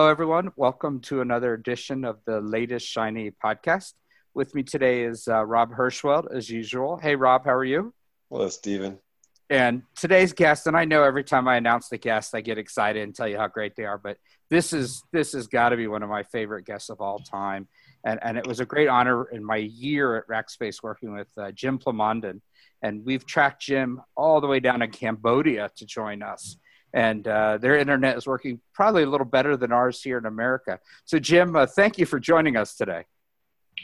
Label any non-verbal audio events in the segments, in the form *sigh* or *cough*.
Hello, everyone. Welcome to another edition of the latest Shiny podcast. With me today is uh, Rob Hirschfeld, as usual. Hey, Rob, how are you? Hello, Stephen. And today's guest, and I know every time I announce the guest, I get excited and tell you how great they are, but this is this has got to be one of my favorite guests of all time. And, and it was a great honor in my year at Rackspace working with uh, Jim Plamondon. And we've tracked Jim all the way down to Cambodia to join us and uh, their internet is working probably a little better than ours here in America. So, Jim, uh, thank you for joining us today.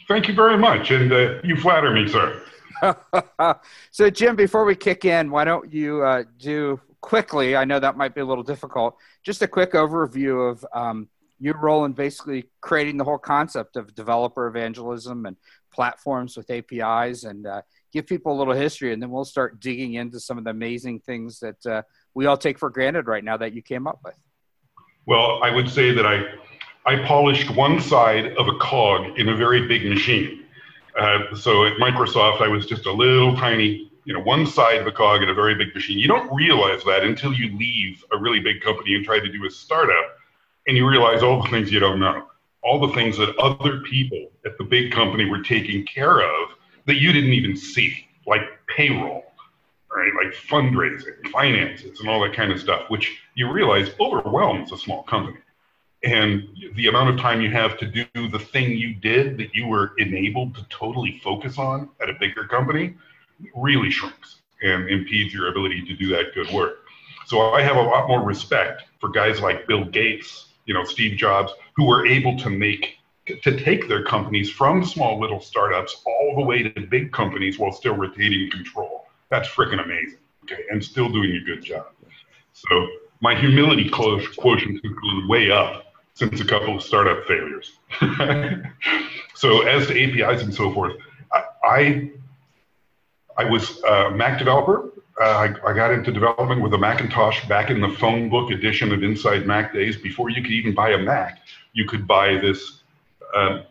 Thank you very much, and uh, you flatter me, sir. *laughs* so, Jim, before we kick in, why don't you uh, do quickly? I know that might be a little difficult. Just a quick overview of um, your role in basically creating the whole concept of developer evangelism and platforms with APIs, and uh, give people a little history, and then we'll start digging into some of the amazing things that uh, we all take for granted right now that you came up with? Well, I would say that I, I polished one side of a cog in a very big machine. Uh, so at Microsoft, I was just a little tiny, you know, one side of a cog in a very big machine. You don't realize that until you leave a really big company and try to do a startup, and you realize all the things you don't know, all the things that other people at the big company were taking care of that you didn't even see, like payroll right? Like fundraising, finances, and all that kind of stuff, which you realize overwhelms a small company. And the amount of time you have to do the thing you did that you were enabled to totally focus on at a bigger company really shrinks and impedes your ability to do that good work. So I have a lot more respect for guys like Bill Gates, you know, Steve Jobs, who were able to make to take their companies from small little startups all the way to big companies while still retaining control. That's freaking amazing. Okay, and still doing a good job. So my humility quotient has gone way up since a couple of startup failures. *laughs* so as to APIs and so forth, I I was a Mac developer. Uh, I, I, got into development with a Macintosh back in the phone book edition of Inside Mac days. Before you could even buy a Mac, you could buy this uh,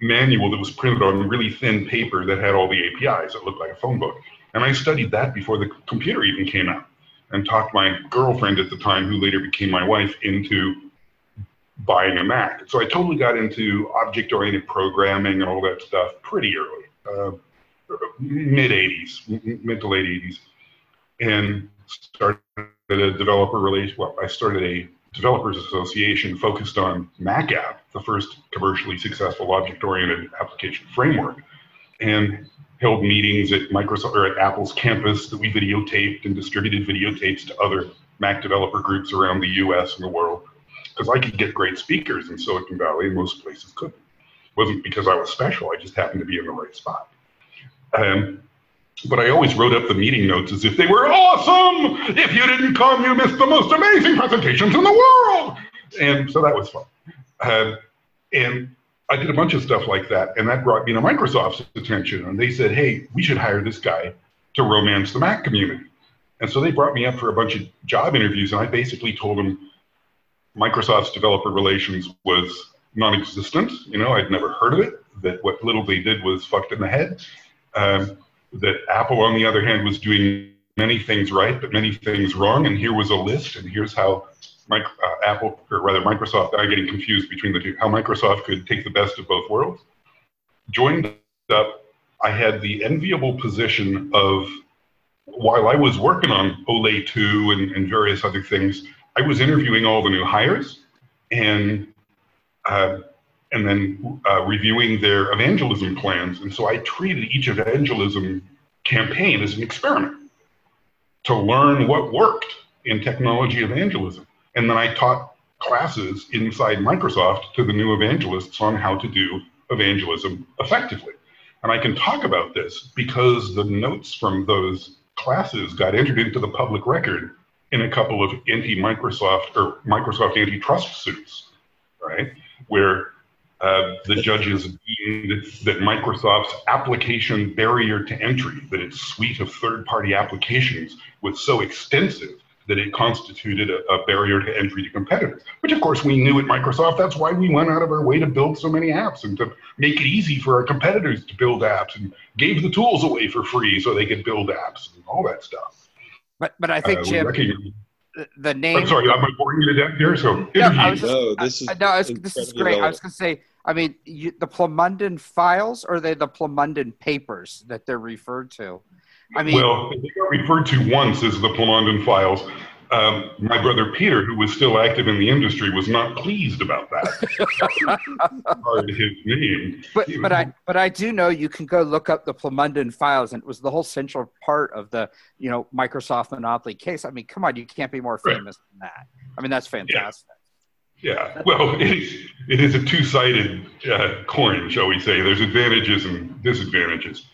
manual that was printed on really thin paper that had all the APIs. It looked like a phone book. And I studied that before the computer even came out and talked my girlfriend at the time, who later became my wife, into buying a Mac. So I totally got into object oriented programming and all that stuff pretty early, uh, mid 80s, mid to late 80s, and started a developer relation. Well, I started a developers association focused on MacApp, the first commercially successful object oriented application framework. And held meetings at Microsoft or at Apple's campus that we videotaped and distributed videotapes to other Mac developer groups around the US and the world. Because I could get great speakers in Silicon Valley and most places couldn't. It wasn't because I was special, I just happened to be in the right spot. Um, but I always wrote up the meeting notes as if they were awesome. If you didn't come, you missed the most amazing presentations in the world. And so that was fun. Uh, and I did a bunch of stuff like that, and that brought me to Microsoft's attention. And they said, "Hey, we should hire this guy to romance the Mac community." And so they brought me up for a bunch of job interviews, and I basically told them Microsoft's developer relations was non-existent. You know, I'd never heard of it. That what little they did was fucked in the head. Um, that Apple, on the other hand, was doing many things right, but many things wrong. And here was a list, and here's how uh, Apple, or rather Microsoft, I'm getting confused between the two, how Microsoft could take the best of both worlds. Joined up, I had the enviable position of, while I was working on OLE 2 and, and various other things, I was interviewing all the new hires and uh, and then uh, reviewing their evangelism plans. And so I treated each evangelism campaign as an experiment to learn what worked in technology evangelism. And then I taught classes inside Microsoft to the new evangelists on how to do evangelism effectively. And I can talk about this because the notes from those classes got entered into the public record in a couple of anti-Microsoft or Microsoft antitrust suits, right? Where uh, the judges deemed that Microsoft's application barrier to entry, that its suite of third-party applications was so extensive that it constituted a, a, barrier to entry to competitors, which of course we knew at Microsoft. That's why we went out of our way to build so many apps and to make it easy for our competitors to build apps and gave the tools away for free so they could build apps and all that stuff. But but I think uh, Jim, the name. I'm sorry, I'm boring you to death here. So No, I was just- No, this is I- no, I was- this is great. I was going to say, I mean, you, the Plamondon files, or are they the Plamondon papers that they're referred to? I mean, well, they got referred to once as the Plamondon files. Um, my brother Peter, who was still active in the industry, was not pleased about that. *laughs* His name. but but I but I do know you can go look up the Plamondon files, and it was the whole central part of the you know Microsoft monopoly case. I mean, come on, you can't be more Right. famous than that. I mean, that's fantastic. Yeah, well, *laughs* it is, it is a two-sided uh, coin, shall we say. There's advantages and disadvantages.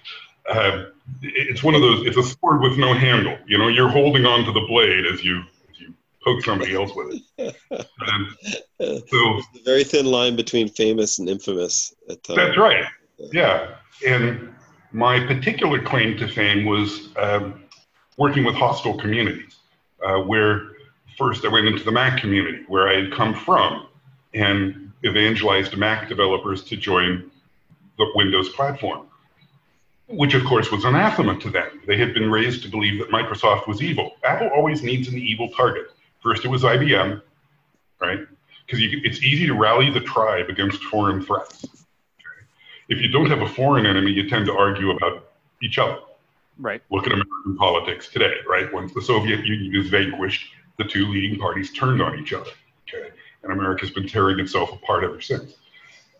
Uh, it's one of those. It's a sword with no handle. You know, you're holding on to the blade as you as you poke somebody else with it. Um, so a very thin line between famous and infamous that's right. Yeah, and my particular claim to fame was um, working with hostile communities, uh, where first I went into the Mac community, where I had come from, and evangelized Mac developers to join the Windows platform, which of course was anathema to them. They had been raised to believe that Microsoft was evil. Apple always needs an evil target. First it was IBM, right? Because it's easy to rally the tribe against foreign threats. Okay? If you don't have a foreign enemy, you tend to argue about each other. Right. Look at American politics today, right? Once the Soviet Union is vanquished, the two leading parties turned on each other. Okay, and America's been tearing itself apart ever since.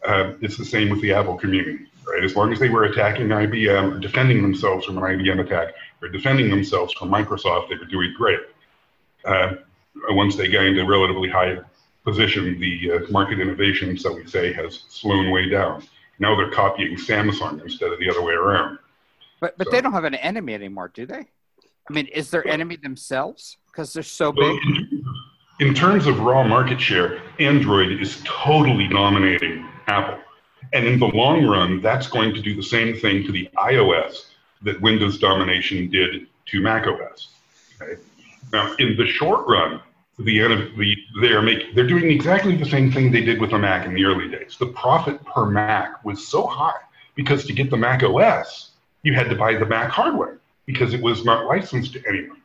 Um, it's the same with the Apple community, right? As long as they were attacking IBM, defending themselves from an IBM attack, or defending themselves from Microsoft, they were doing great. Uh, once they gained a relatively high position, the uh, market innovation, so we say, has slowed way down. Now they're copying Samsung instead of the other way around. But but So- they don't have an enemy anymore, do they? I mean, is their enemy themselves because they're so big? in- In terms of raw market share, Android is totally dominating Apple. And in the long run, that's going to do the same thing to the iOS that Windows domination did to macOS. Okay? Now, in the short run, the, the they are make, they're doing exactly the same thing they did with the Mac in the early days. The profit per Mac was so high because to get the Mac OS, you had to buy the Mac hardware because it was not licensed to anyone.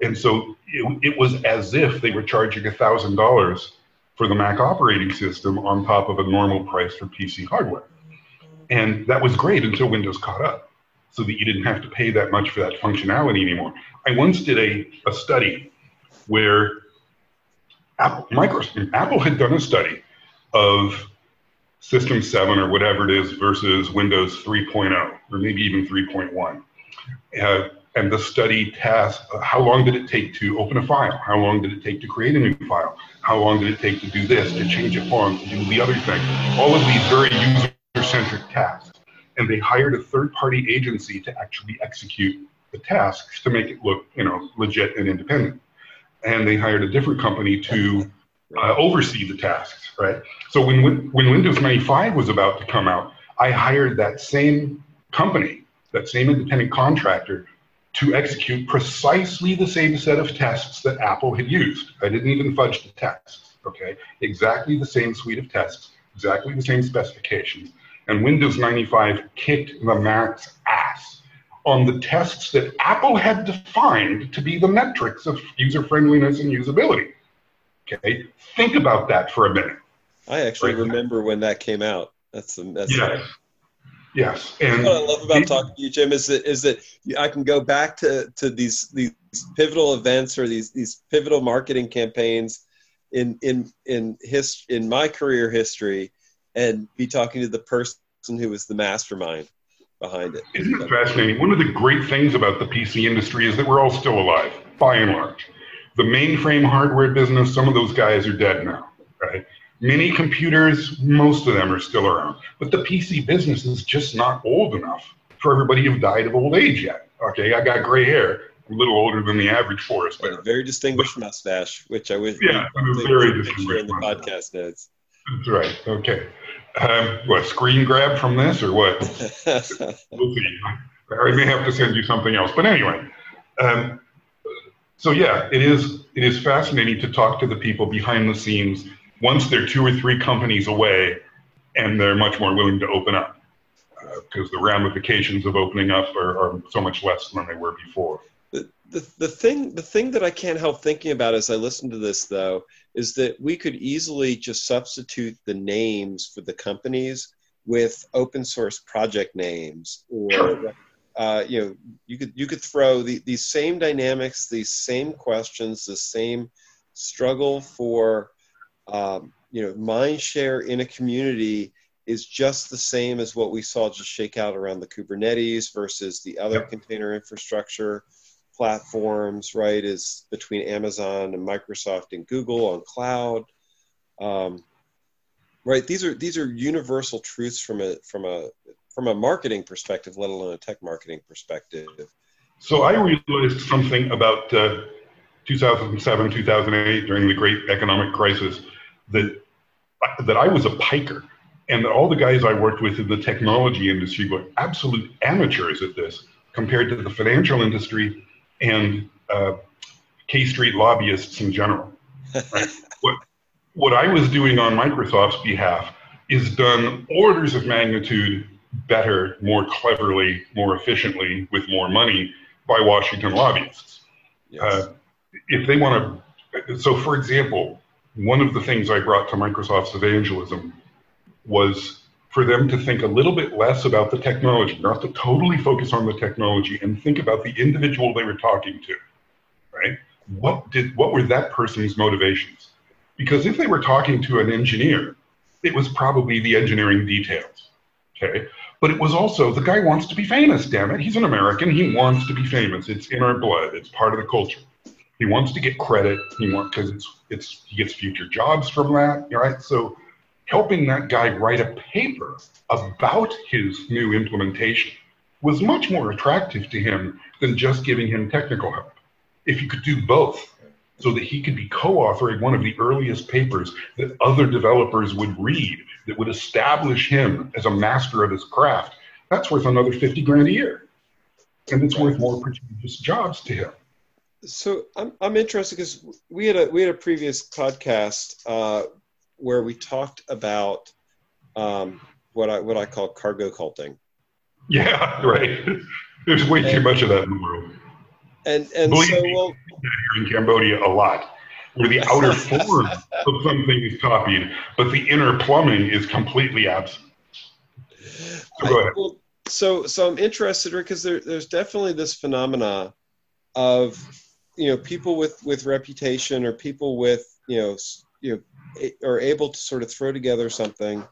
And so it, it was as if they were charging $1,000 for the Mac operating system on top of a normal price for PC hardware. And that was great until Windows caught up so that you didn't have to pay that much for that functionality anymore. I once did a, a study where Apple, Microsoft, Apple had done a study of System 7 or whatever it is versus Windows 3.0 or maybe even 3.1. Uh, and the study task, how long did it take to open a file? How long did it take to create a new file? How long did it take to do this, to change a font, to do the other thing? All of these very user-centric tasks. And they hired a third-party agency to actually execute the tasks to make it look, you know, legit and independent. And they hired a different company to uh, oversee the tasks, right? So when, when Windows 95 was about to come out, I hired that same company, that same independent contractor, to execute precisely the same set of tests that Apple had used. I didn't even fudge the tests, okay? Exactly the same suite of tests, exactly the same specifications. And Windows 95 kicked the Mac's ass on the tests that Apple had defined to be the metrics of user friendliness and usability. Okay, think about that for a minute. I actually Right. remember when that came out. That's the that's Yes. Yes. And what I love about talking to you, Jim, is that is that I can go back to, to these these pivotal events or these these pivotal marketing campaigns in in in his in my career history, and be talking to the person who was the mastermind behind it. Isn't it fascinating? One of the great things about the PC industry is that we're all still alive, by and large. The mainframe hardware business, some of those guys are dead now, right? Mini computers, most of them are still around. But the PC business is just not old enough for everybody who've died of old age yet. Okay, I got gray hair, I'm a little older than the average forest But bear. a very distinguished mustache, which I wish Yeah, we a put very distinguished in the podcast notes. That's right. Okay. Um, what, screen grab from this or what? *laughs* we'll see. I may have to send you something else. But anyway, um, so yeah, it is it is fascinating to talk to the people behind the scenes once they're two or three companies away, and they're much more willing to open up because the ramifications of opening up are, are so much less than they were before. the, the the thing the thing that I can't help thinking about as I listen to this though is that we could easily just substitute the names for the companies with open source project names or uh, you know you could you could throw the, these same dynamics these same questions the same struggle for um, you know mind share in a community is just the same as what we saw just shake out around the kubernetes versus the other yep. container infrastructure platforms, right, is between Amazon and Microsoft and Google on cloud. Um, right, these are these are universal truths from a from a from a marketing perspective, let alone a tech marketing perspective. So I realized something about uh, 2007, 2008 during the great economic crisis that that I was a piker and that all the guys I worked with in the technology industry were absolute amateurs at this compared to the financial industry and uh, K Street lobbyists in general. Right? *laughs* what, what I was doing on Microsoft's behalf is done orders of magnitude better, more cleverly, more efficiently, with more money by Washington lobbyists. Yes. Uh, if they want to, so for example, one of the things I brought to Microsoft's evangelism was for them to think a little bit less about the technology, not to totally focus on the technology and think about the individual they were talking to, right? What did what were that person's motivations? Because if they were talking to an engineer, it was probably the engineering details. Okay. But it was also the guy wants to be famous, damn it. He's an American. He wants to be famous. It's in our blood. It's part of the culture. He wants to get credit. He wants because it's it's he gets future jobs from that, right? So helping that guy write a paper about his new implementation was much more attractive to him than just giving him technical help. If you could do both, so that he could be co authoring one of the earliest papers that other developers would read that would establish him as a master of his craft, that's worth another 50 grand a year. And it's worth more prestigious jobs to him. So I'm, I'm interested because we had a we had a previous podcast uh, where we talked about um, what I what I call cargo culting. Yeah, *laughs* right. There's way and, too much of that in the world. And and Believe so me, well, here in Cambodia a lot, where the *laughs* outer form of something is copied, but the inner plumbing is completely absent. So go ahead. Well, so so I'm interested because there, there's definitely this phenomena of you know people with with reputation or people with you know you know are able to sort of throw together something,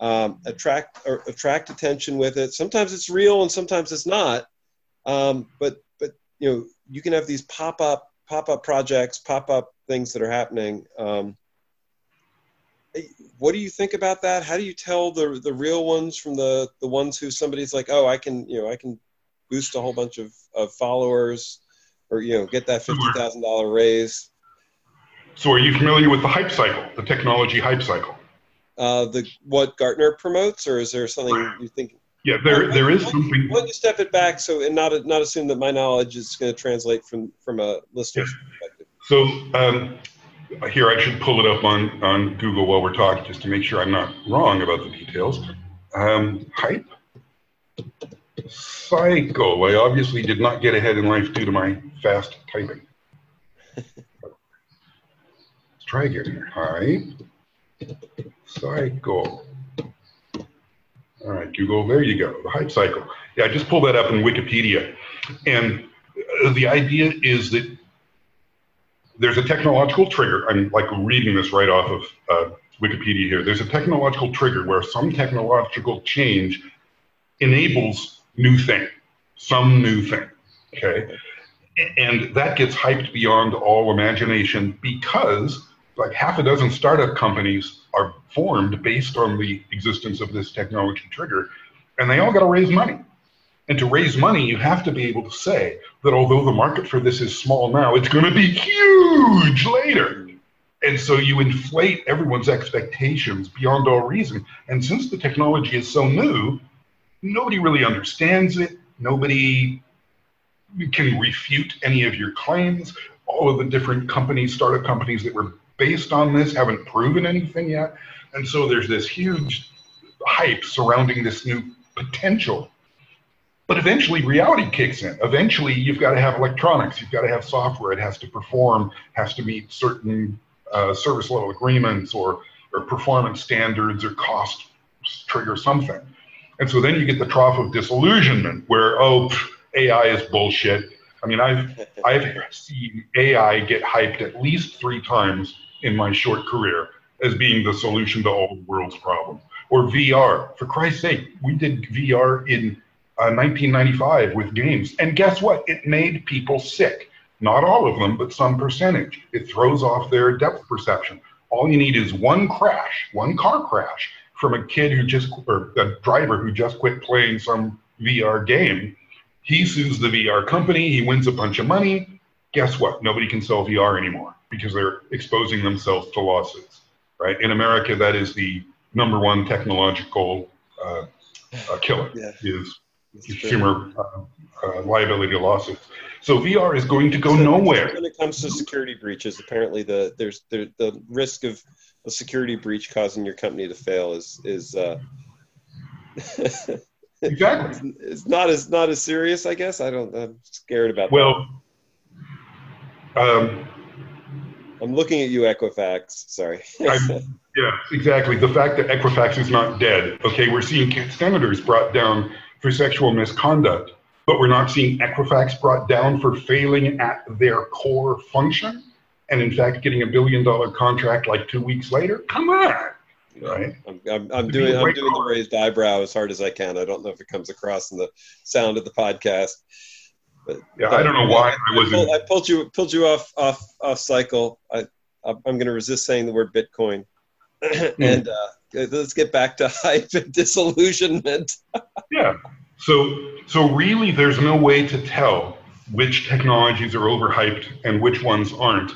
um, attract or attract attention with it. Sometimes it's real and sometimes it's not. Um, but but you know you can have these pop up pop up projects, pop up things that are happening. Um, what do you think about that? How do you tell the the real ones from the the ones who somebody's like, oh, I can you know I can boost a whole bunch of, of followers or you know get that fifty thousand dollar raise. So, are you familiar with the hype cycle, the technology hype cycle? Uh, the what Gartner promotes, or is there something you think? Yeah, there there is something. Why don't you step it back so and not not assume that my knowledge is going to translate from from a listener's perspective. So um, here I should pull it up on on Google while we're talking, just to make sure I'm not wrong about the details. Um, hype cycle. I obviously did not get ahead in life due to my fast typing Let's try again here. Hype cycle. All right, Google, there you go, the hype cycle. Yeah, I just pulled that up in Wikipedia. And the idea is that there's a technological trigger. I'm like reading this right off of uh, Wikipedia here. There's a technological trigger where some technological change enables new thing, some new thing. Okay. And that gets hyped beyond all imagination because like half a dozen startup companies are formed based on the existence of this technology trigger, and they all got to raise money. And to raise money, you have to be able to say that although the market for this is small now, it's going to be huge later. And so you inflate everyone's expectations beyond all reason. And since the technology is so new, nobody really understands it. Nobody can refute any of your claims. All of the different companies, startup companies that were based on this, haven't proven anything yet. And so there's this huge hype surrounding this new potential. But eventually, reality kicks in. Eventually, you've got to have electronics, you've got to have software. It has to perform, has to meet certain uh, service level agreements or, or performance standards or cost trigger something. And so then you get the trough of disillusionment where, oh, AI is bullshit. I mean, I've, *laughs* I've seen AI get hyped at least three times in my short career as being the solution to all the world's problems. Or VR. For Christ's sake, we did VR in 1995 uh, with games. And guess what? It made people sick. Not all of them, but some percentage. It throws off their depth perception. All you need is one crash, one car crash from a kid who just, or a driver who just quit playing some VR game. He sues the VR company. He wins a bunch of money. Guess what? Nobody can sell VR anymore because they're exposing themselves to lawsuits, right? In America, that is the number one technological uh, uh, killer yeah. is consumer uh, uh, liability lawsuits. So VR is going to go so nowhere. When it comes to security breaches, apparently the there's the, the risk of a security breach causing your company to fail is is uh, *laughs* exactly *laughs* it's not as not as serious. I guess I don't. I'm scared about. Well, that. um, I'm looking at you, Equifax. Sorry. yeah, exactly. The fact that Equifax is not dead. Okay, we're seeing senators brought down for sexual misconduct, but we're not seeing Equifax brought down for failing at their core function, and in fact getting a billion dollar contract like two weeks later. Come on. Right. I'm, I'm, I'm doing I'm doing the raised eyebrow as hard as I can. I don't know if it comes across in the sound of the podcast. But, yeah, I don't know why I, wasn't. Pulled, I pulled you pulled you off off off cycle. I I'm going to resist saying the word Bitcoin, *clears throat* and uh, let's get back to *laughs* hype and disillusionment. yeah. So so really, there's no way to tell which technologies are overhyped and which ones aren't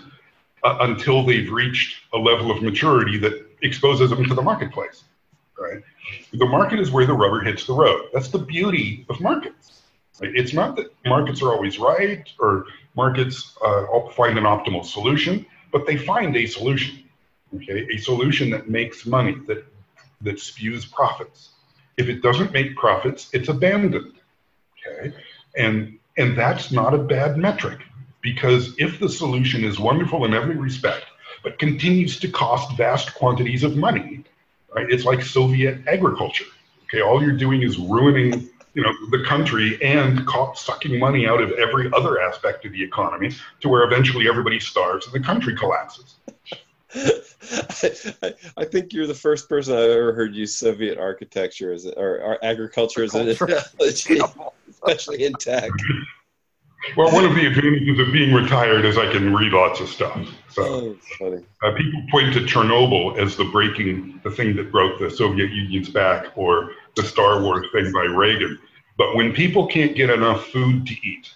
uh, until they've reached a level of maturity that exposes them to the marketplace. Right. The market is where the rubber hits the road. That's the beauty of markets. It's not that markets are always right or markets uh, find an optimal solution, but they find a solution okay, a solution that makes money, that, that spews profits. If it doesn't make profits, it's abandoned, okay? And, and that's not a bad metric because if the solution is wonderful in every respect, but continues to cost vast quantities of money, right? It's like Soviet agriculture, okay? All you're doing is ruining you know the country and sucking money out of every other aspect of the economy to where eventually everybody starves and the country collapses *laughs* I, I, think you're the first person I've ever heard use Soviet architecture as or, or agriculture as an *laughs* analogy, *laughs* especially in tech. Well, one of the advantages of being retired is I can read lots of stuff. So oh, uh, people point to Chernobyl as the breaking, the thing that broke the Soviet Union's back, or the Star Wars thing by Reagan. But when people can't get enough food to eat,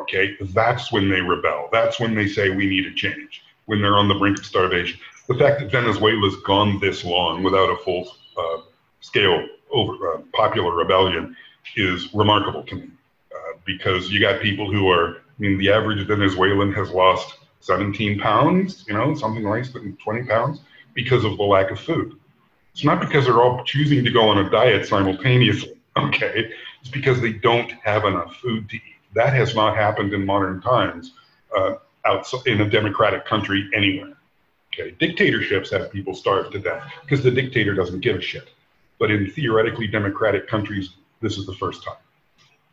okay, that's when they rebel. That's when they say we need a change when they're on the brink of starvation. The fact that Venezuela's gone this long without a full uh, scale over uh, popular rebellion is remarkable to me because you got people who are, I mean, the average Venezuelan has lost 17 pounds, you know, something than 20 pounds because of the lack of food. It's not because they're all choosing to go on a diet simultaneously, *laughs* okay? It's because they don't have enough food to eat. That has not happened in modern times. Uh, outside in a democratic country anywhere. Okay, dictatorships have people starved to death because the dictator doesn't give a shit. But in theoretically democratic countries, this is the first time.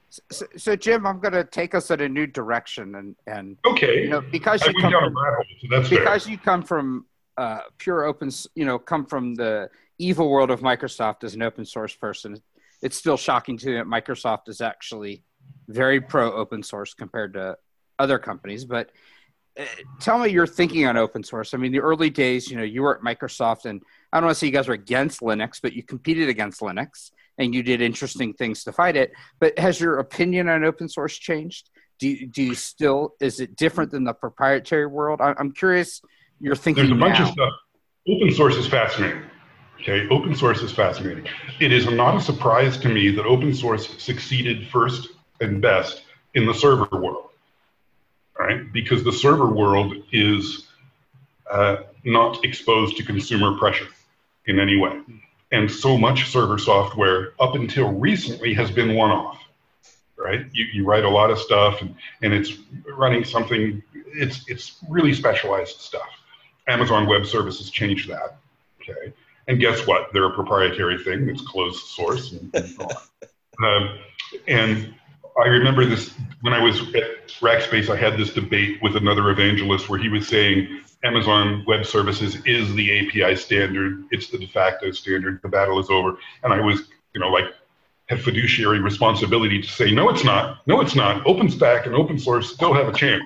So, so Jim, I'm going to take us in a new direction, and and okay, you know, because you come from, hole, so because fair. you come from uh, pure open, you know, come from the evil world of Microsoft as an open source person. It's still shocking to me that Microsoft is actually very pro open source compared to other companies, but tell me your thinking on open source. I mean, the early days, you know, you were at Microsoft, and I don't want to say you guys were against Linux, but you competed against Linux and you did interesting things to fight it. But has your opinion on open source changed? Do you, do you still, is it different than the proprietary world? I'm curious your thinking. There's a bunch now. of stuff. Open source is fascinating. Okay, open source is fascinating. It is not a surprise to me that open source succeeded first and best in the server world right? Because the server world is uh, not exposed to consumer pressure in any way. And so much server software up until recently has been one off. right? You, you write a lot of stuff and, and it's running something, it's, it's really specialized stuff. Amazon Web Services changed that, okay? And guess what? They're a proprietary thing that's closed source and, and so on. *laughs* Um, and I remember this when I was at Rackspace, I had this debate with another evangelist where he was saying Amazon Web Services is the API standard, it's the de facto standard, the battle is over. And I was, you know, like, have fiduciary responsibility to say, no, it's not. No, it's not. OpenStack and open source still have a chance.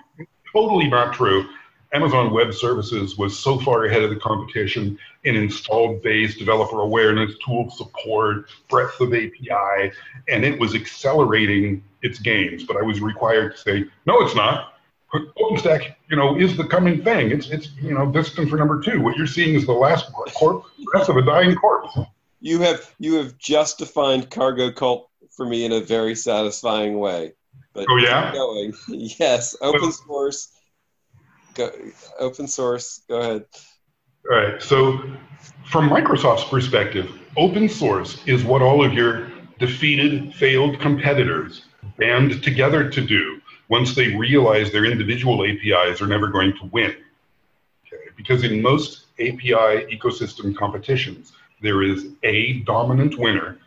Totally not true. Amazon Web Services was so far ahead of the competition in installed base, developer awareness, tool support, breadth of API, and it was accelerating its gains. But I was required to say, no, it's not. OpenStack, you know, is the coming thing. It's it's you know destined for number two. What you're seeing is the last corpse, rest of a dying corpse. You have you have just defined cargo cult for me in a very satisfying way. But oh yeah, going. *laughs* yes, open source Go, open source. Go ahead. All right. So, from Microsoft's perspective, open source is what all of your defeated, failed competitors band together to do once they realize their individual APIs are never going to win. Okay? Because in most API ecosystem competitions, there is a dominant winner.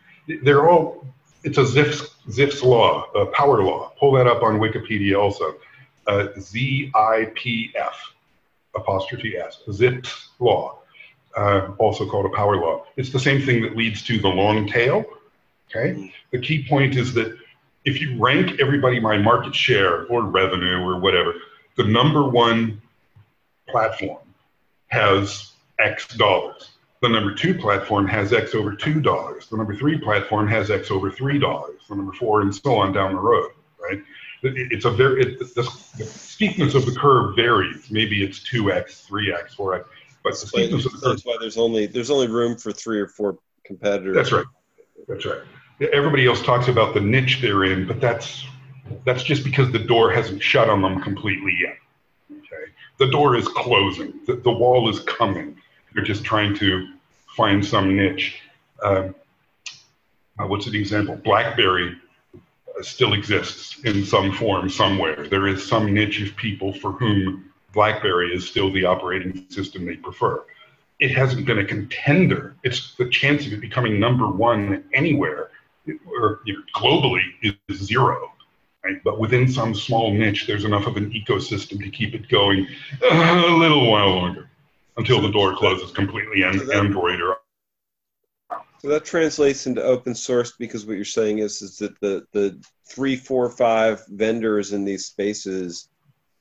They're all, it's a Zipf's, Zipf's law, a power law. Pull that up on Wikipedia also uh, ZIPF apostrophe S, Zipf's law, uh, also called a power law. It's the same thing that leads to the long tail. Okay. Mm-hmm. The key point is that if you rank everybody by market share or revenue or whatever, the number one platform has X dollars. The number two platform has X over two dollars. The number three platform has X over three dollars. The number four and so on down the road, right? It's a very it, the, the, steepness of the curve varies. Maybe it's two x, three x, four x, but the steepness of the curve. That's why there's only there's only room for three or four competitors. That's right. That's right. Everybody else talks about the niche they're in, but that's that's just because the door hasn't shut on them completely yet. Okay, the door is closing. The, the wall is coming. They're just trying to find some niche. Um, uh, what's an example? BlackBerry still exists in some form somewhere. There is some niche of people for whom BlackBerry is still the operating system they prefer. It hasn't been a contender. It's the chance of it becoming number one anywhere or you know, globally is zero. Right? But within some small niche, there's enough of an ecosystem to keep it going uh, a little while longer until the door closes completely and Android or so that translates into open source because what you're saying is is that the the three, four, five vendors in these spaces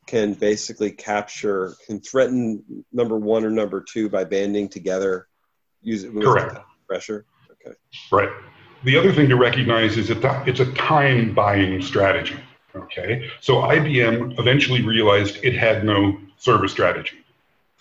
can basically capture can threaten number one or number two by banding together. Use it with Correct. pressure. Okay. Right. The other thing to recognize is that it's a time buying strategy. Okay. So IBM eventually realized it had no server strategy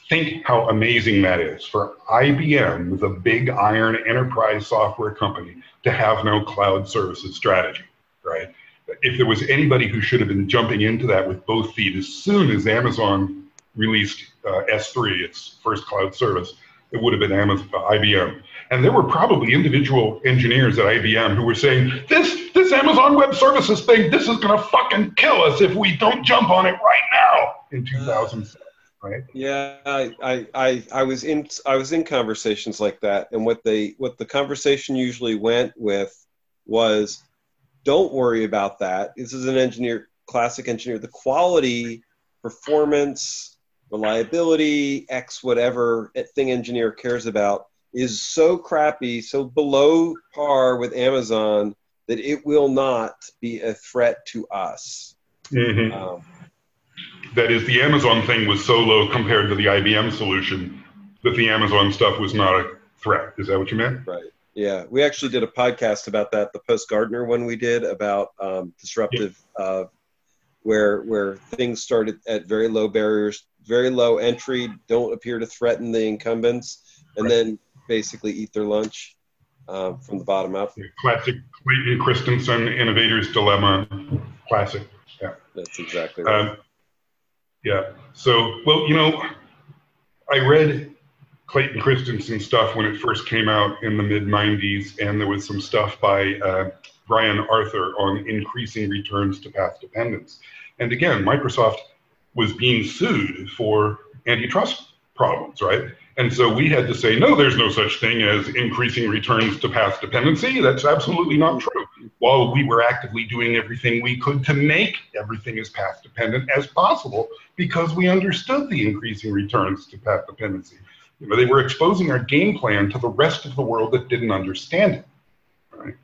think how amazing that is for IBM, the big iron enterprise software company, to have no cloud services strategy, right? If there was anybody who should have been jumping into that with both feet as soon as Amazon released uh, S3, its first cloud service, it would have been Amazon, uh, IBM. And there were probably individual engineers at IBM who were saying, this, this Amazon Web Services thing, this is going to fucking kill us if we don't jump on it right now in 2007 right? Yeah, I, I, I was in I was in conversations like that, and what they what the conversation usually went with was, don't worry about that. This is an engineer, classic engineer. The quality, performance, reliability, X whatever thing engineer cares about is so crappy, so below par with Amazon that it will not be a threat to us. Mm-hmm. Um, that is, the Amazon thing was so low compared to the IBM solution that the Amazon stuff was not a threat. Is that what you meant? Right. Yeah, we actually did a podcast about that. The post Gartner one we did about um, disruptive, yeah. uh, where where things started at very low barriers, very low entry, don't appear to threaten the incumbents, and right. then basically eat their lunch um, from the bottom up. Classic Clayton Christensen innovator's dilemma. Classic. Yeah, that's exactly right. Um, yeah. So, well, you know, I read Clayton Christensen stuff when it first came out in the mid 90s, and there was some stuff by uh, Brian Arthur on increasing returns to path dependence. And again, Microsoft was being sued for antitrust problems, right? And so we had to say, no, there's no such thing as increasing returns to path dependency. That's absolutely not true. While we were actively doing everything we could to make everything as path dependent as possible because we understood the increasing returns to path dependency. You know, they were exposing our game plan to the rest of the world that didn't understand it. Right?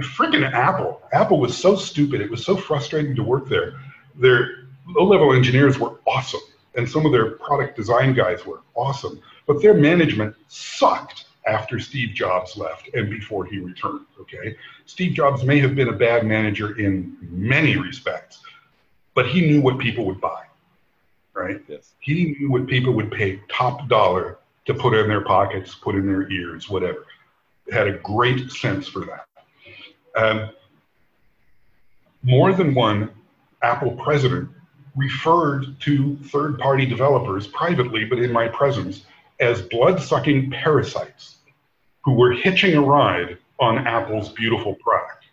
Freaking Apple. Apple was so stupid. It was so frustrating to work there. Their low-level engineers were awesome and some of their product design guys were awesome, but their management sucked after Steve Jobs left and before he returned. Okay, Steve Jobs may have been a bad manager in many respects, but he knew what people would buy. Right? Yes. He knew what people would pay top dollar to put in their pockets, put in their ears, whatever. Had a great sense for that. Um, more than one Apple president referred to third party developers privately, but in my presence, as blood sucking parasites who were hitching a ride on Apple's beautiful product.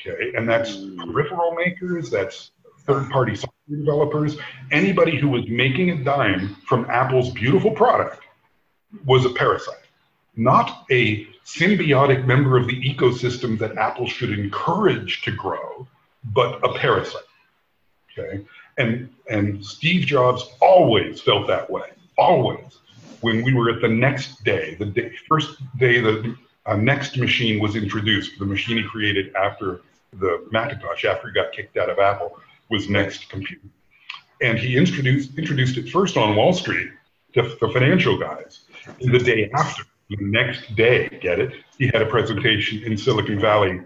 Okay, and that's mm. peripheral makers, that's third party software developers, anybody who was making a dime from Apple's beautiful product was a parasite, not a symbiotic member of the ecosystem that Apple should encourage to grow, but a parasite. Okay, and, and Steve Jobs always felt that way, always. When we were at the next day, the day, first day the uh, NeXT machine was introduced, the machine he created after the Macintosh, after he got kicked out of Apple, was NeXT Computer. And he introduced, introduced it first on Wall Street to the financial guys. And the day after, the next day, get it? He had a presentation in Silicon Valley,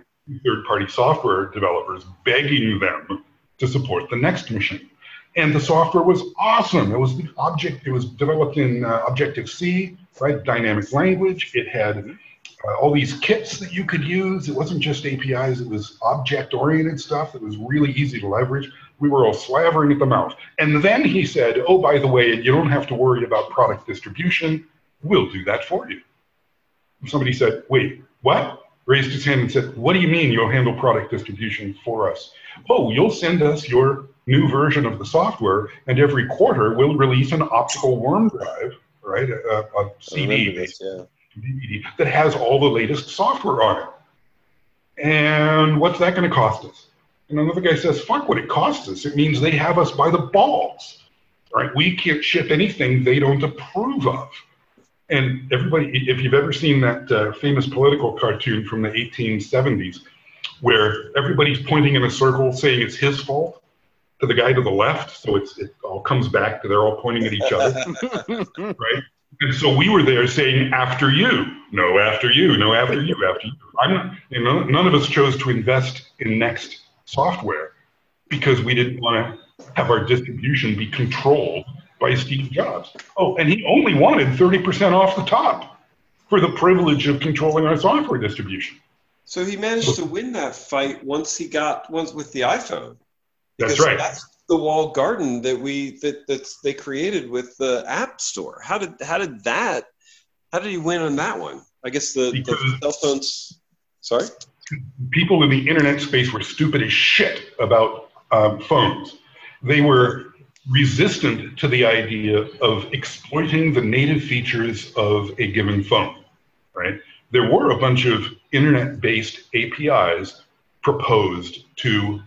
third party software developers begging them to support the NeXT machine. And the software was awesome. It was object. It was developed in uh, Objective C, right? Dynamic language. It had uh, all these kits that you could use. It wasn't just APIs. It was object-oriented stuff that was really easy to leverage. We were all slavering at the mouth. And then he said, "Oh, by the way, you don't have to worry about product distribution. We'll do that for you." Somebody said, "Wait, what?" Raised his hand and said, "What do you mean you'll handle product distribution for us?" oh, you'll send us your new version of the software, and every quarter we'll release an optical worm drive, right, a, a CD, this, yeah. DVD that has all the latest software on it. And what's that going to cost us? And another guy says, fuck what it costs us. It means they have us by the balls. Right? We can't ship anything they don't approve of. And everybody, if you've ever seen that uh, famous political cartoon from the 1870s, where everybody's pointing in a circle saying it's his fault to the guy to the left. So it's, it all comes back to they're all pointing at each other, *laughs* right? And so we were there saying, after you, no, after you, no, after you, after you. I'm, you know, none of us chose to invest in NeXT software because we didn't want to have our distribution be controlled by Steve Jobs. Oh, and he only wanted 30% off the top for the privilege of controlling our software distribution. So he managed to win that fight once he got once with the iPhone. That's right. That's the walled garden that we that that's they created with the App Store. How did how did that? How did he win on that one? I guess the, the cell phones. Sorry. People in the internet space were stupid as shit about um, phones. They were resistant to the idea of exploiting the native features of a given phone, right? there were a bunch of internet-based APIs proposed to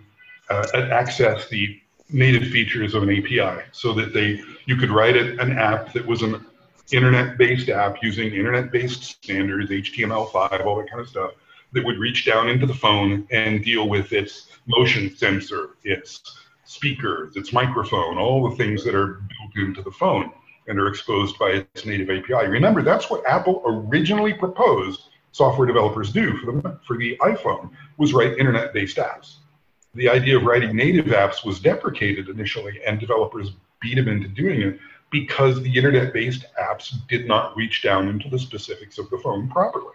uh, access the native features of an API so that they you could write an app that was an internet-based app using internet-based standards, HTML5, all that kind of stuff that would reach down into the phone and deal with its motion sensor, its speakers, its microphone, all the things that are built into the phone and are exposed by its native API. Remember, that's what Apple originally proposed software developers do for the, for the iPhone was write internet-based apps. The idea of writing native apps was deprecated initially, and developers beat them into doing it because the internet-based apps did not reach down into the specifics of the phone properly.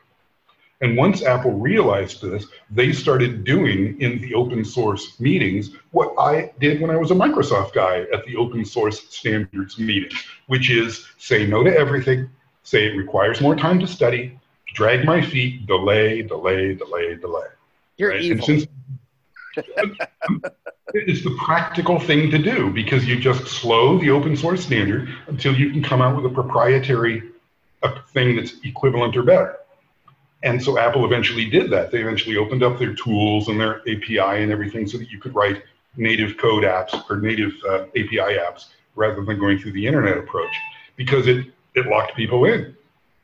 And once Apple realized this, they started doing in the open source meetings what I did when I was a Microsoft guy at the open source standards meeting, which is say no to everything, say it requires more time to study, drag my feet, delay, delay, delay, delay. You're right? evil. Since, it's the practical thing to do because you just slow the open source standard until you can come out with a proprietary thing that's equivalent or better. And so Apple eventually did that. They eventually opened up their tools and their API and everything so that you could write native code apps or native uh, API apps rather than going through the internet approach because it, it locked people in.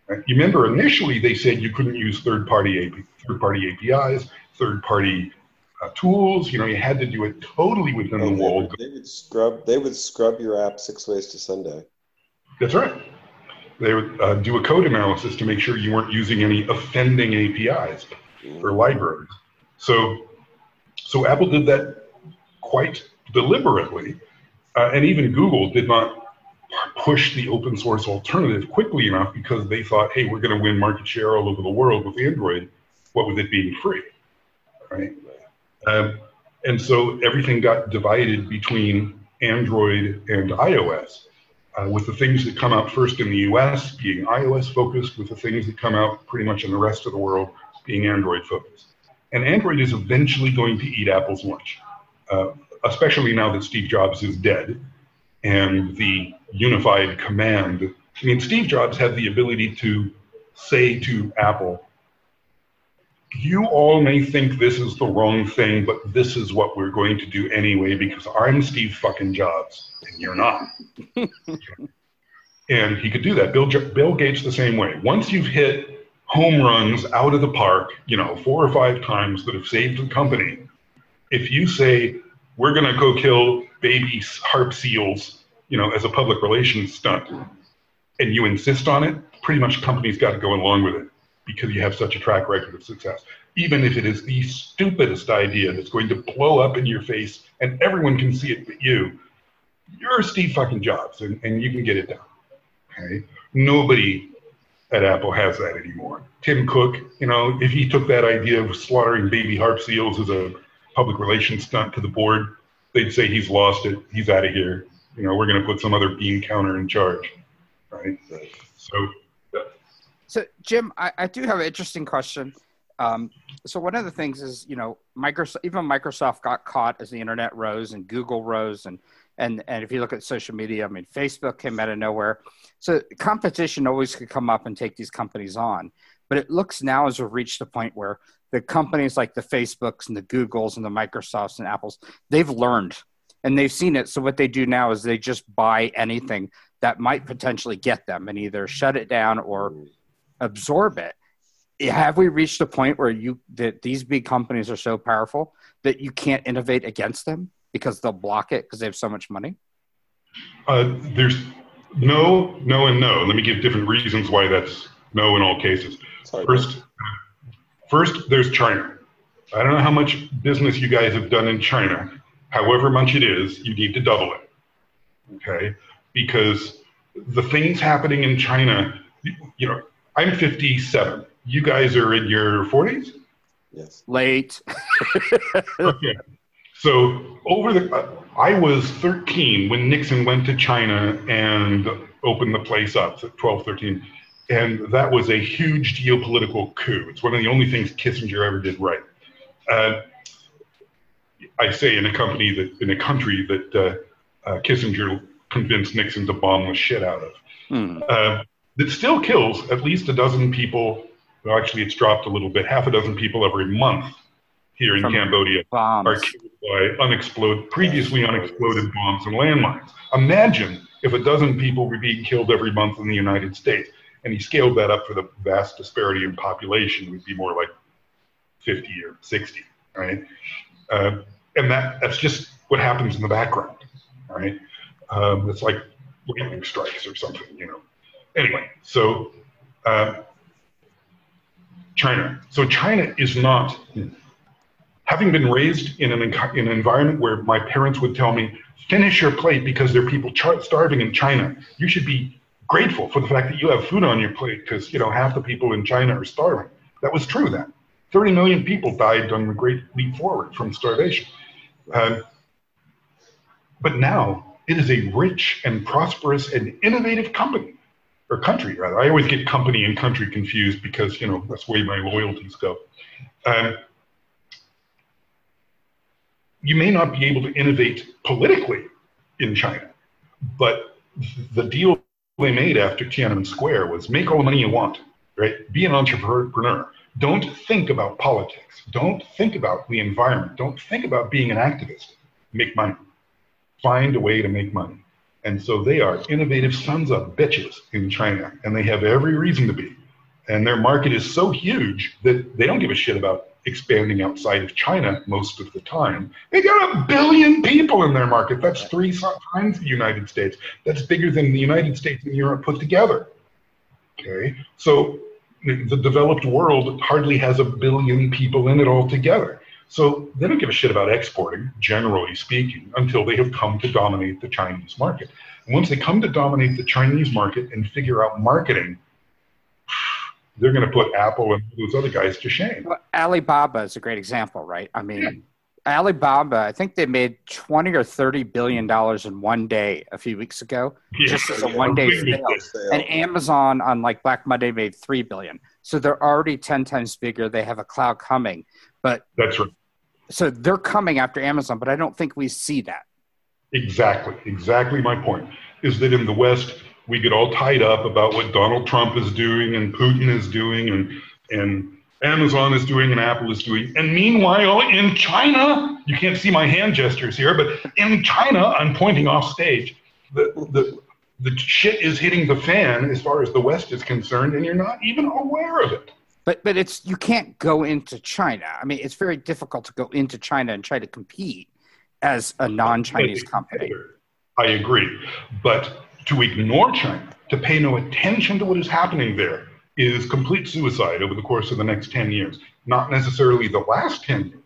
Right? You remember initially they said you couldn't use third-party AP, third-party APIs, third-party uh, tools. You know, you had to do it totally within the wall. Would, they would scrub. They would scrub your app six ways to Sunday. That's right they would uh, do a code analysis to make sure you weren't using any offending APIs or libraries. So, so Apple did that quite deliberately, uh, and even Google did not push the open source alternative quickly enough because they thought, hey, we're going to win market share all over the world with Android. What with it being free, right? Um, and so everything got divided between Android and iOS uh, with the things that come out first in the US being iOS focused, with the things that come out pretty much in the rest of the world being Android focused. And Android is eventually going to eat Apple's lunch, uh, especially now that Steve Jobs is dead and the unified command. I mean, Steve Jobs had the ability to say to Apple, you all may think this is the wrong thing, but this is what we're going to do anyway because I'm Steve fucking Jobs and you're not. *laughs* and he could do that. Bill, Bill Gates the same way. Once you've hit home runs out of the park, you know, four or five times that have saved the company, if you say, we're going to go kill baby harp seals, you know, as a public relations stunt, and you insist on it, pretty much companies got to go along with it because you have such a track record of success. Even if it is the stupidest idea that's going to blow up in your face and everyone can see it but you, you're Steve fucking Jobs and, and you can get it done. Okay. Nobody at Apple has that anymore. Tim Cook, you know, if he took that idea of slaughtering baby harp seals as a public relations stunt to the board, they'd say he's lost it. He's out of here. You know, we're going to put some other bean counter in charge. Right. So so, Jim, I, I do have an interesting question. Um, so one of the things is, you know, Microsoft, even Microsoft got caught as the internet rose and Google rose, and and and if you look at social media, I mean, Facebook came out of nowhere. So competition always could come up and take these companies on, but it looks now as we've reached the point where the companies like the Facebooks and the Googles and the Microsofts and Apples, they've learned and they've seen it. So what they do now is they just buy anything that might potentially get them and either shut it down or absorb it. Have we reached a point where you that these big companies are so powerful that you can't innovate against them because they'll block it because they have so much money? Uh, there's no no and no. Let me give different reasons why that's no in all cases. Sorry, first first there's china. I don't know how much business you guys have done in china. However much it is you need to double it. Okay? Because the things happening in china you know I'm 57. You guys are in your 40s? Yes. Late. *laughs* okay. So over the, uh, I was 13 when Nixon went to China and opened the place up at 12, 13. And that was a huge geopolitical coup. It's one of the only things Kissinger ever did right. Uh, I say in a company that, in a country that uh, uh, Kissinger convinced Nixon to bomb the shit out of. Hmm. That still kills at least a dozen people. Well, actually, it's dropped a little bit. Half a dozen people every month here in From Cambodia bombs. are killed by unexploded, previously unexploded bombs and landmines. Imagine if a dozen people were being killed every month in the United States. And he scaled that up for the vast disparity in population, it would be more like 50 or 60, right? Uh, and that, that's just what happens in the background, right? Um, it's like lightning strikes or something, you know. Anyway, so uh, China. So China is not, having been raised in an, in an environment where my parents would tell me, finish your plate because there are people char- starving in China. You should be grateful for the fact that you have food on your plate because you know half the people in China are starving. That was true then. 30 million people died during the Great Leap Forward from starvation. Uh, but now it is a rich and prosperous and innovative company or country rather. I always get company and country confused because you know that's where my loyalties go. Um, you may not be able to innovate politically in China, but the deal they made after Tiananmen Square was make all the money you want, right? Be an entrepreneur. Don't think about politics. Don't think about the environment. Don't think about being an activist. Make money. Find a way to make money. And so they are innovative sons of bitches in China, and they have every reason to be. And their market is so huge that they don't give a shit about expanding outside of China most of the time. They got a billion people in their market. That's three times the United States. That's bigger than the United States and Europe put together. Okay, so the developed world hardly has a billion people in it altogether. So they don't give a shit about exporting, generally speaking, until they have come to dominate the Chinese market. And once they come to dominate the Chinese market and figure out marketing, they're going to put Apple and those other guys to shame. Well, Alibaba is a great example, right? I mean, yeah. Alibaba, I think they made twenty or thirty billion dollars in one day a few weeks ago, yeah. just as a one day sale. And Amazon on like Black Monday made three billion. So they're already ten times bigger. They have a cloud coming, but that's right. So they're coming after Amazon, but I don't think we see that. Exactly, exactly. My point is that in the West, we get all tied up about what Donald Trump is doing and Putin is doing and and Amazon is doing and Apple is doing. And meanwhile, in China, you can't see my hand gestures here, but in China, I'm pointing off stage. The, the, the shit is hitting the fan as far as the West is concerned, and you're not even aware of it. But but it's you can't go into China. I mean, it's very difficult to go into China and try to compete as a non-Chinese company. I agree, but to ignore China, to pay no attention to what is happening there, is complete suicide over the course of the next 10 years. Not necessarily the last 10 years.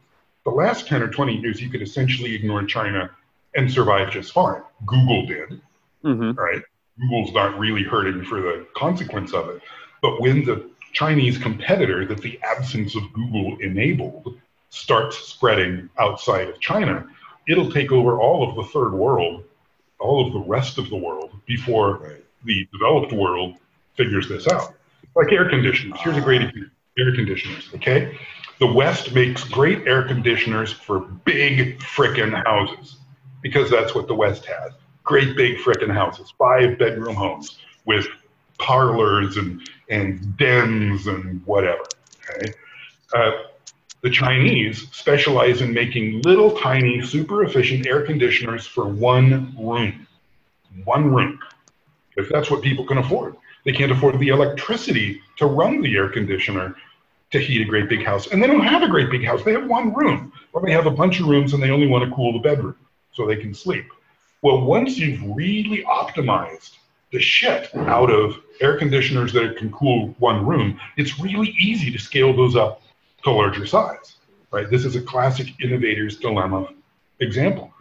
The last 10 or 20 years, you could essentially ignore China and survive just fine. Google did, mm-hmm. right? Google's not really hurting for the consequence of it. But when the Chinese competitor that the absence of Google enabled starts spreading outside of China, it'll take over all of the third world, all of the rest of the world before right. the developed world figures this out like air conditioners. Here's a great ah. example air conditioners, okay? The West makes great air conditioners for big frickin' houses because that's what the West has. Great big frickin' houses, five bedroom homes with parlors and, and dens and whatever, okay? Uh, the Chinese specialize in making little tiny, super efficient air conditioners for one room. One room. If that's what people can afford. They can't afford the electricity to run the air conditioner to heat a great big house. And they don't have a great big house. They have one room, or they have a bunch of rooms and they only want to cool the bedroom so they can sleep. Well, once you've really optimized the shit out of air conditioners that can cool one room, it's really easy to scale those up to larger size. Right? This is a classic innovator's dilemma example.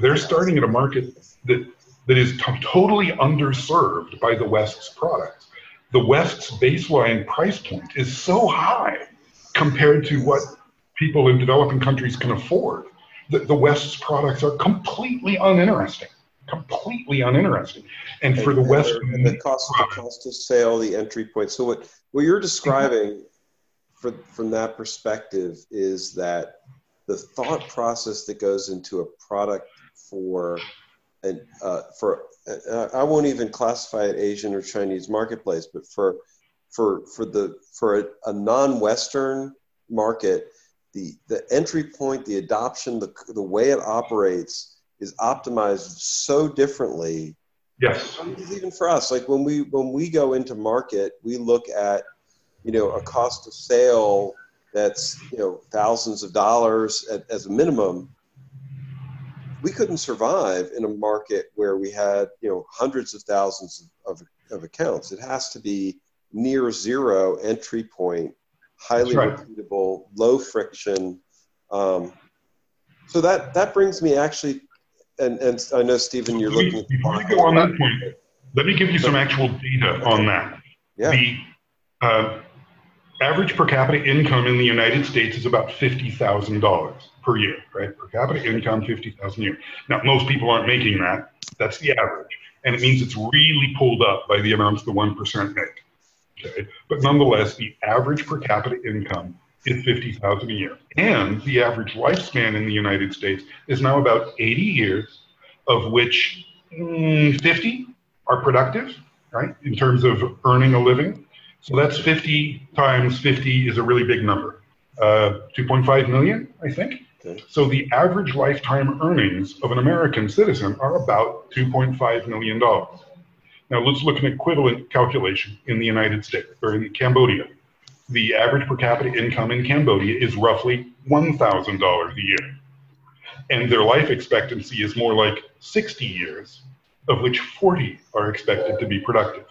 They're starting at a market that that is t- totally underserved by the West's products. The West's baseline price point is so high compared to what people in developing countries can afford that the West's products are completely uninteresting. Completely uninteresting. And, and for the Western, and the cost, the cost of sale, the entry point. So what what you're describing, for, from that perspective, is that the thought process that goes into a product for and uh, for uh, I won't even classify it Asian or Chinese marketplace, but for for for the for a, a non-Western market, the the entry point, the adoption, the the way it operates is optimized so differently. Yes. Even for us, like when we when we go into market, we look at you know a cost of sale that's you know thousands of dollars at, as a minimum we couldn't survive in a market where we had you know hundreds of thousands of, of, accounts. It has to be near zero entry point, highly right. repeatable, low friction. Um, so that that brings me actually, and and I know Stephen, you're looking. at Before you go on that point, let me give you some actual data on that. Yeah. The uh, average per capita income in the United States is about fifty thousand dollars per year, right? Per capita income, 50,000 a year. Now, most people aren't making that. That's the average. And it means it's really pulled up by the amounts the 1% make. Okay. But nonetheless, the average per capita income is 50,000 a year. And the average lifespan in the United States is now about 80 years, of which mm, 50 are productive, right, in terms of earning a living. So that's 50 times 50 is a really big number. Uh, 2.5 million, I think. Okay. So the average lifetime earnings of an American citizen are about $2.5 million. Now let's look at an equivalent calculation in the United States or in Cambodia the average per capita income in Cambodia is roughly $1,000 a year. And their life expectancy is more like 60 years, of which 40 are expected to be productive.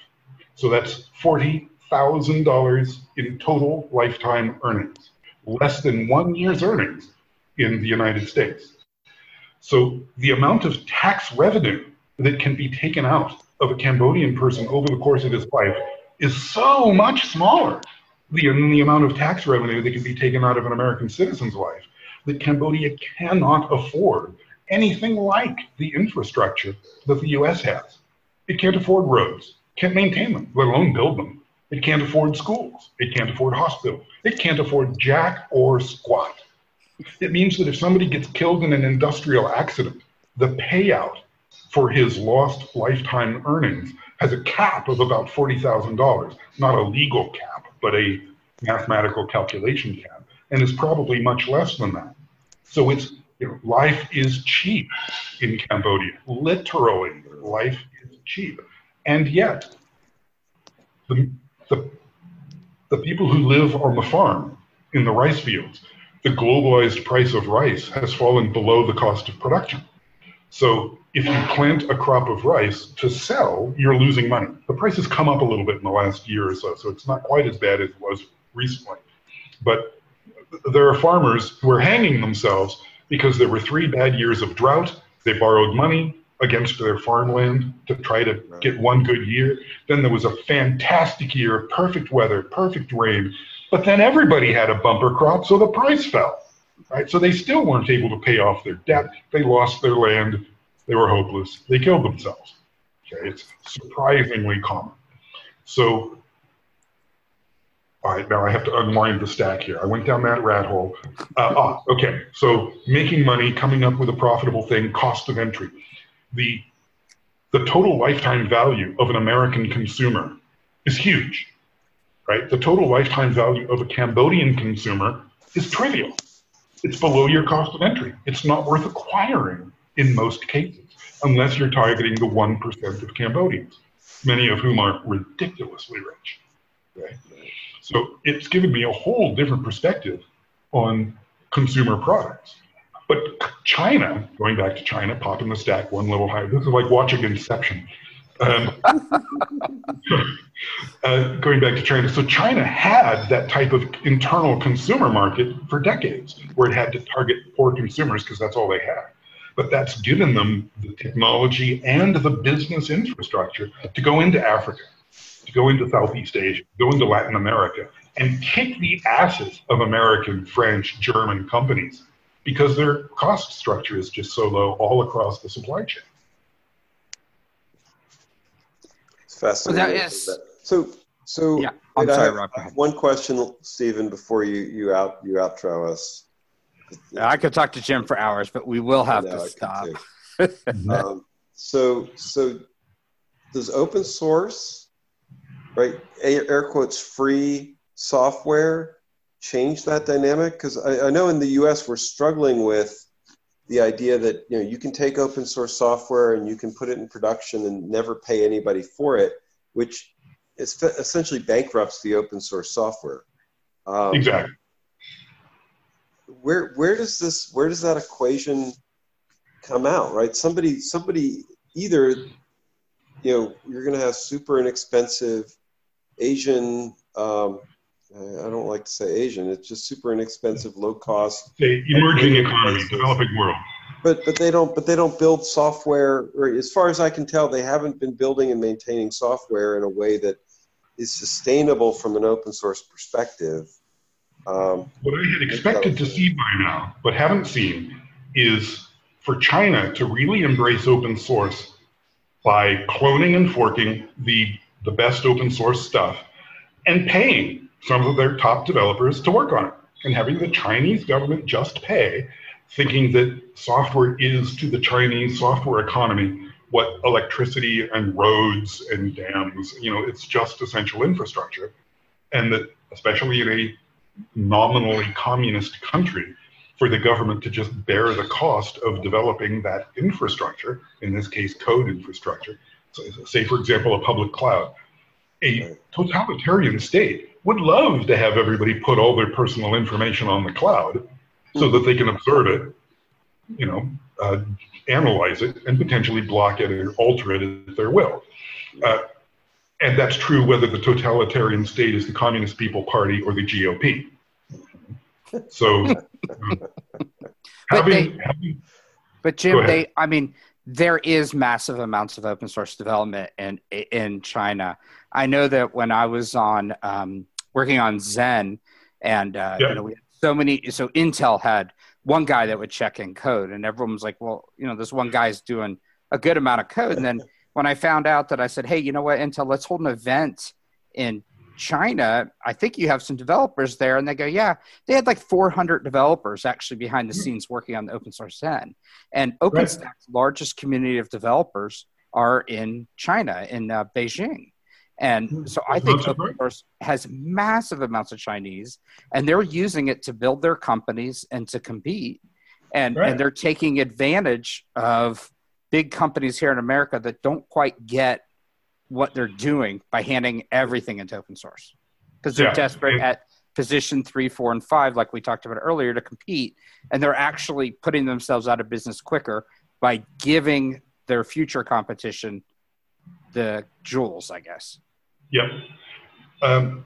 So that's $40,000 in total lifetime earnings, less than one year's earnings in the United States. So the amount of tax revenue that can be taken out of a Cambodian person over the course of his life is so much smaller the, the amount of tax revenue that can be taken out of an American citizen's life, that Cambodia cannot afford anything like the infrastructure that the US has. It can't afford roads, can't maintain them, let alone build them. It can't afford schools. It can't afford hospitals. It can't afford jack or squat. It means that if somebody gets killed in an industrial accident, the payout for his lost lifetime earnings has a cap of about $40,000, not a legal cap but a mathematical calculation cap, and is probably much less than that. So it's you know, life is cheap in Cambodia. Literally, life is cheap, and yet the the the people who live on the farm in the rice fields, the globalized price of rice has fallen below the cost of production. So if you plant a crop of rice to sell, you're losing money. The price has come up a little bit in the last year or so, so it's not quite as bad as it was recently. But there are farmers who are hanging themselves because there were three bad years of drought. They borrowed money against their farmland to try to get one good year. Then there was a fantastic year, of perfect weather, perfect rain. But then everybody had a bumper crop, so the price fell. Right? So they still weren't able to pay off their debt. They lost their land. They were hopeless. They killed themselves. Okay, it's surprisingly common. So, all right, now I have to unwind the stack here. I went down that rat hole. Uh, ah, okay, so making money, coming up with a profitable thing, cost of entry. The the total lifetime value of an American consumer is huge, right? The total lifetime value of a Cambodian consumer is trivial. It's below your cost of entry. It's not worth acquiring in most cases, unless you're targeting the 1% of Cambodians, many of whom are ridiculously rich. Okay? So it's given me a whole different perspective on consumer products. But China, going back to China, popping the stack one level higher, this is like watching Inception. Um, *laughs* uh, going back to China, so China had that type of internal consumer market for decades, where it had to target poor consumers because that's all they had. But that's given them the technology and the business infrastructure to go into Africa, to go into Southeast Asia, go into Latin America, and kick the asses of American, French, German companies because their cost structure is just so low all across the supply chain. Fascinating. that is, so, so yeah. I'm sorry, Rob. One question, Stephen, before you you out you outro us. I could talk to Jim for hours, but we will have to stop. *laughs* um, so, so does open source, right? Air quotes free software change that dynamic? Because I, I know in the U.S. we're struggling with the idea that you know you can take open source software and you can put it in production and never pay anybody for it, which is essentially bankrupts the open source software. Um, exactly. Where where does this where does that equation come out? Right? Somebody somebody either you know you're going to have super inexpensive Asian um, I don't like to say Asian. It's just super inexpensive, low cost. The emerging economy, developing world. But but they don't but they don't build software. Or as far as I can tell, they haven't been building and maintaining software in a way that is sustainable from an open source perspective. Um, what I had expected to see by now, but haven't seen, is for China to really embrace open source by cloning and forking the the best open source stuff and paying some of their top developers to work on it. and having the Chinese government just pay, thinking that software is to the Chinese software economy what electricity and roads and dams, you know, it's just essential infrastructure. And that, especially in a nominally communist country, for the government to just bear the cost of developing that infrastructure, in this case, code infrastructure. So, say, for example, a public cloud. A totalitarian state would love to have everybody put all their personal information on the cloud so that they can observe it, you know, uh, analyze it, and potentially block it or alter it at their will. Uh, and that's true whether the totalitarian state is the Communist People Party or the GOP. *laughs* So, having, they, having, but Jim, they, I mean, there is massive amounts of open source development in in China. I know that when I was on um, working on Xen, and uh, yeah. you know, we had so many. So Intel had one guy that would check in code, and everyone was like, "Well, you know, this one guy's doing a good amount of code." And then when I found out that I said, "Hey, you know what, Intel, let's hold an event in China. I think you have some developers there," and they go, "Yeah, they had like 400 developers actually behind the hmm. scenes working on the open source Xen." And OpenStack's right. largest community of developers are in China, in uh, Beijing. And hmm. so I think open source has massive amounts of Chinese, and they're using it to build their companies and to compete. And, right. and they're taking advantage of big companies here in America that don't quite get what they're doing by handing everything into open source because they're yeah. desperate at position three, four, and five, like we talked about earlier, to compete. And they're actually putting themselves out of business quicker by giving their future competition the jewels, I guess. Yep. Um,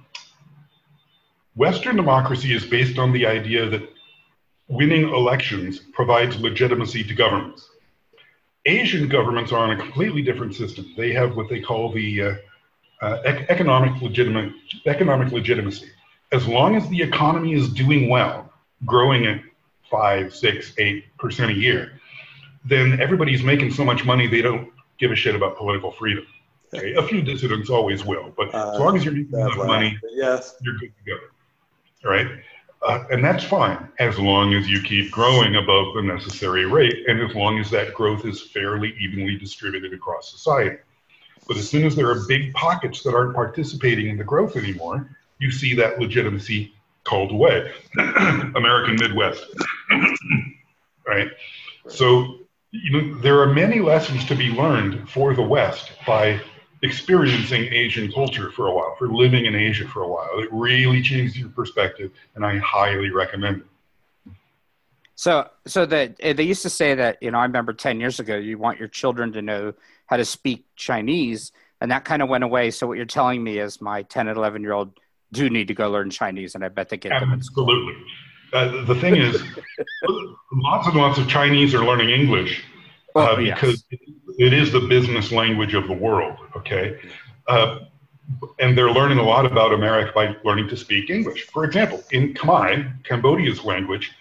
Western democracy is based on the idea that winning elections provides legitimacy to governments. Asian governments are on a completely different system. They have what they call the uh, uh, economic, legitimate, economic legitimacy. As long as the economy is doing well, growing at five, six, eight percent a year, then everybody's making so much money they don't give a shit about political freedom. Okay? A few dissidents always will, but uh, as long as you're making enough money, yes. you're good to go. All right? Uh, and that's fine as long as you keep growing above the necessary rate and as long as that growth is fairly evenly distributed across society. But as soon as there are big pockets that aren't participating in the growth anymore, you see that legitimacy called away. *clears throat* American Midwest. *clears throat* right? So you know, there are many lessons to be learned for the West by experiencing Asian culture for a while, for living in Asia for a while. It really changes your perspective, and I highly recommend it. So, so that eh, they used to say that you know, I remember ten years ago, you want your children to know how to speak Chinese, and that kind of went away. So, what you're telling me is, my ten and eleven year old do need to go learn Chinese, and I bet they get them. Absolutely. Uh, the thing is, *laughs* lots and lots of Chinese are learning English uh, because yes it is the business language of the world, okay? Uh, and they're learning a lot about America by learning to speak English. For example, in Khmer, Cambodia's language,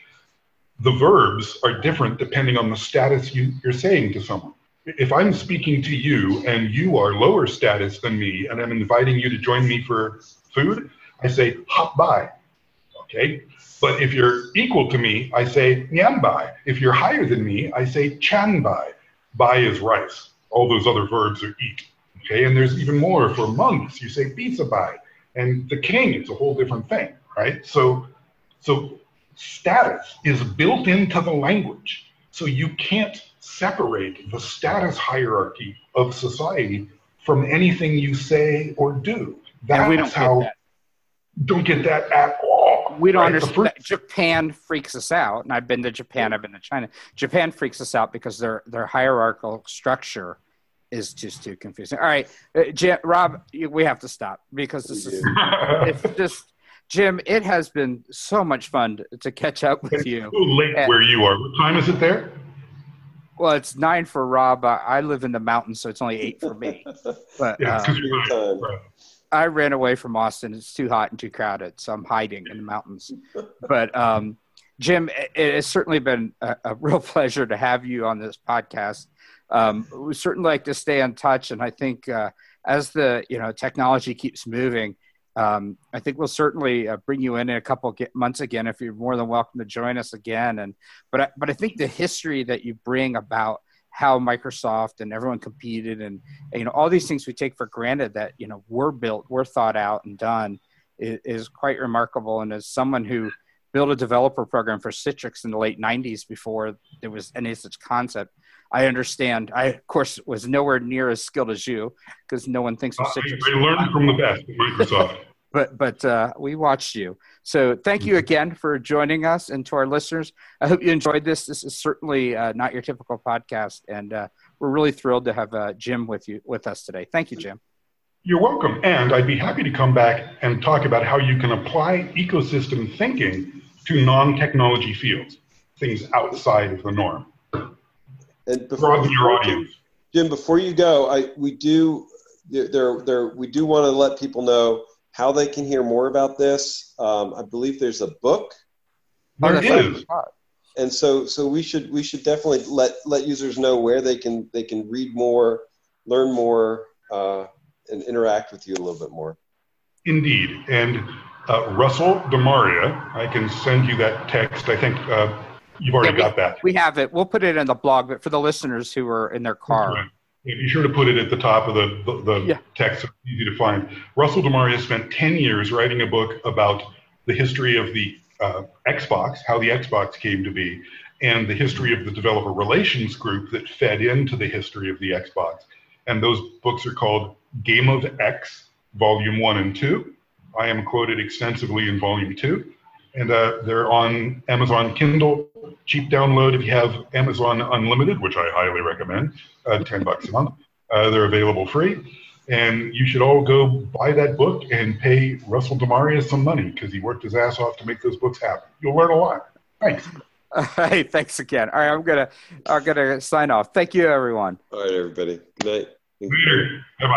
the verbs are different depending on the status you, you're saying to someone. If I'm speaking to you and you are lower status than me and I'm inviting you to join me for food, I say hop by, okay? But if you're equal to me, I say nyam by. If you're higher than me, I say chan bai. Buy is rice. All those other verbs are eat. Okay, and there's even more for monks. You say pizza buy, and the king is a whole different thing, right? So, so status is built into the language. So you can't separate the status hierarchy of society from anything you say or do. That's and we don't how. That. Don't get that at all we don't right, understand. First... *laughs* Japan freaks us out, and I've been to Japan. I've been to China. Japan freaks us out because their their hierarchical structure is just too confusing. All right, uh, Rob, we have to stop because this is *laughs* it's just Jim. It has been so much fun to catch up with you. It's late and, where you are. What time is it there? Well, it's nine for Rob. I live in the mountains, so it's only eight for me. *laughs* But yeah, uh, you're I ran away from Austin. It's too hot and too crowded, so I'm hiding in the mountains. But um, Jim, it has certainly been a, a, real *laughs* pleasure to have you on this podcast. Um, we certainly like to stay in touch, and I think uh, as the you know technology keeps moving, um, I think we'll certainly uh, bring you in in a couple months again if you're more than welcome to join us again. And but I, but I think the history that you bring about how Microsoft and everyone competed and, you know all these things we take for granted that you know were built, were thought out and done is, is quite remarkable. And as someone who built a developer program for Citrix in the late 90s before there was any such concept. I understand. I, of course, was nowhere near as skilled as you because no one thinks of Citrix. I, I learned from the best Microsoft. But but uh, we watched you. So thank you again for joining us, and to our listeners, I hope you enjoyed this. This is certainly uh, not your typical podcast, and uh, we're really thrilled to have uh, Jim with you with us today. Thank you, Jim. You're welcome, and I'd be happy to come back and talk about how you can apply ecosystem thinking to non-technology fields, things outside of the norm. And before, your audience. Jim, before you go, I we do there there we do want to let people know how they can hear more about this. Um, I believe there's a book. There is. And so so we should we should definitely let let users know where they can they can read more, learn more, uh, and interact with you a little bit more. Indeed, and uh, Rusel DeMaria, I can send you that text. I think uh, you've already yeah, we, got that. We have it. We'll put it in the blog, but for the listeners who are in their car. Be sure to put it at the top of the, the, the yeah. text so it's easy to find. Rusel DeMaria spent 10 years writing a book about the history of the uh, Xbox, how the Xbox came to be, and the history of the developer relations group that fed into the history of the Xbox. And those books are called Game of X, Volume 1 and 2, I am quoted extensively in volume two. And uh, they're on Amazon Kindle, cheap download if you have Amazon Unlimited, which I highly recommend, uh, 10 bucks a month. Uh, they're available free. And you should all go buy that book and pay Rusel DeMaria some money because he worked his ass off to make those books happen. You'll learn a lot. Thanks. *laughs* hey, thanks again. All right, I'm gonna I'm gonna sign off. Thank you, everyone. All right, everybody. Good night. Later. Bye.